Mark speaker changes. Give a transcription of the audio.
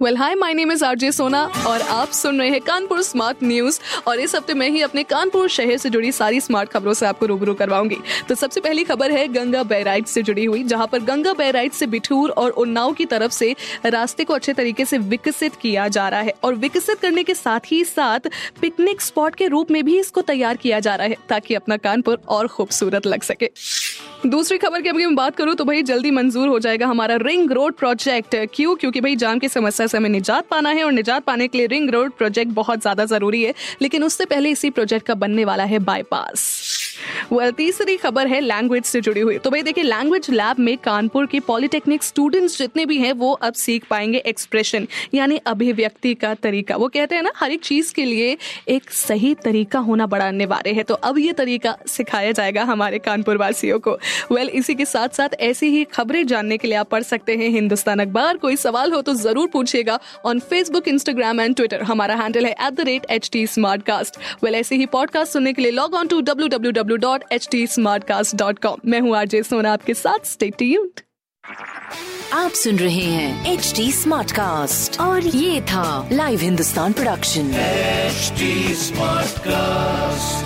Speaker 1: well hi my name is RJ Sona और आप सुन रहे हैं कानपुर स्मार्ट न्यूज़ और इस हफ़्ते मैं ही अपने कानपुर शहर से जुड़ी सारी स्मार्ट खबरों से आपको रूबरू करवाऊँगी। तो सबसे पहली खबर है गंगा बैराइट से जुड़ी हुई, जहाँ पर गंगा बैराइट से बिठूर और उन्नाव की तरफ़ से रास्ते को अच्छे तरीके से विकसित किया जा रहा है और विकसित करने के साथ ही साथ पिकनिक स्पॉट के रूप में भी इसको तैयार किया जा रहा है, ताकि अपना कानपुर और खूबसूरत लग सके। दूसरी खबर की अगर मैं बात करूँ तो भाई जल्दी मंजूर हो जाएगा हमारा रिंग रोड प्रोजेक्ट क्यों क्योंकि भाई जाम की समस्या से हमें निजात पाना है और निजात पाने के लिए रिंग रोड प्रोजेक्ट बहुत ज़्यादा ज़रूरी है, लेकिन उससे पहले इसी प्रोजेक्ट का बनने वाला है बाईपास वेल तीसरी खबर है लैंग्वेज से जुड़ी हुई। तो भाई देखिए लैंग्वेज लैब में कानपुर के पॉलिटेक्निक स्टूडेंट्स जितने भी हैं वो अब सीख पाएँगे एक्सप्रेशन यानी अभिव्यक्ति का तरीका। वो कहते हैं ना हर एक चीज़ के लिए एक सही तरीका होना बड़ा अनिवार्य है। तो अब ये तरीका सिखाया जाएगा हमारे कानपुर वासियों को। वेल well, इसी के साथ साथ ऐसी ही खबरें जानने के लिए आप पढ़ सकते हैं हिंदुस्तान अखबार। कोई सवाल हो तो ज़रूर पूछिएगा on Facebook Instagram and Twitter हमारा हैंडल है at the rate H T smartcast well ऐसे ही पॉडकास्ट सुनने के लिए log on to W W W dot H T smartcast dot com मैं हूँ आरजे सोना आपके साथ स्टे ट्यून्ड
Speaker 2: आप सुन रहे हैं एच डी स्मार्ट कास्ट और ये था live Hindustan production
Speaker 3: H smart Smartcast.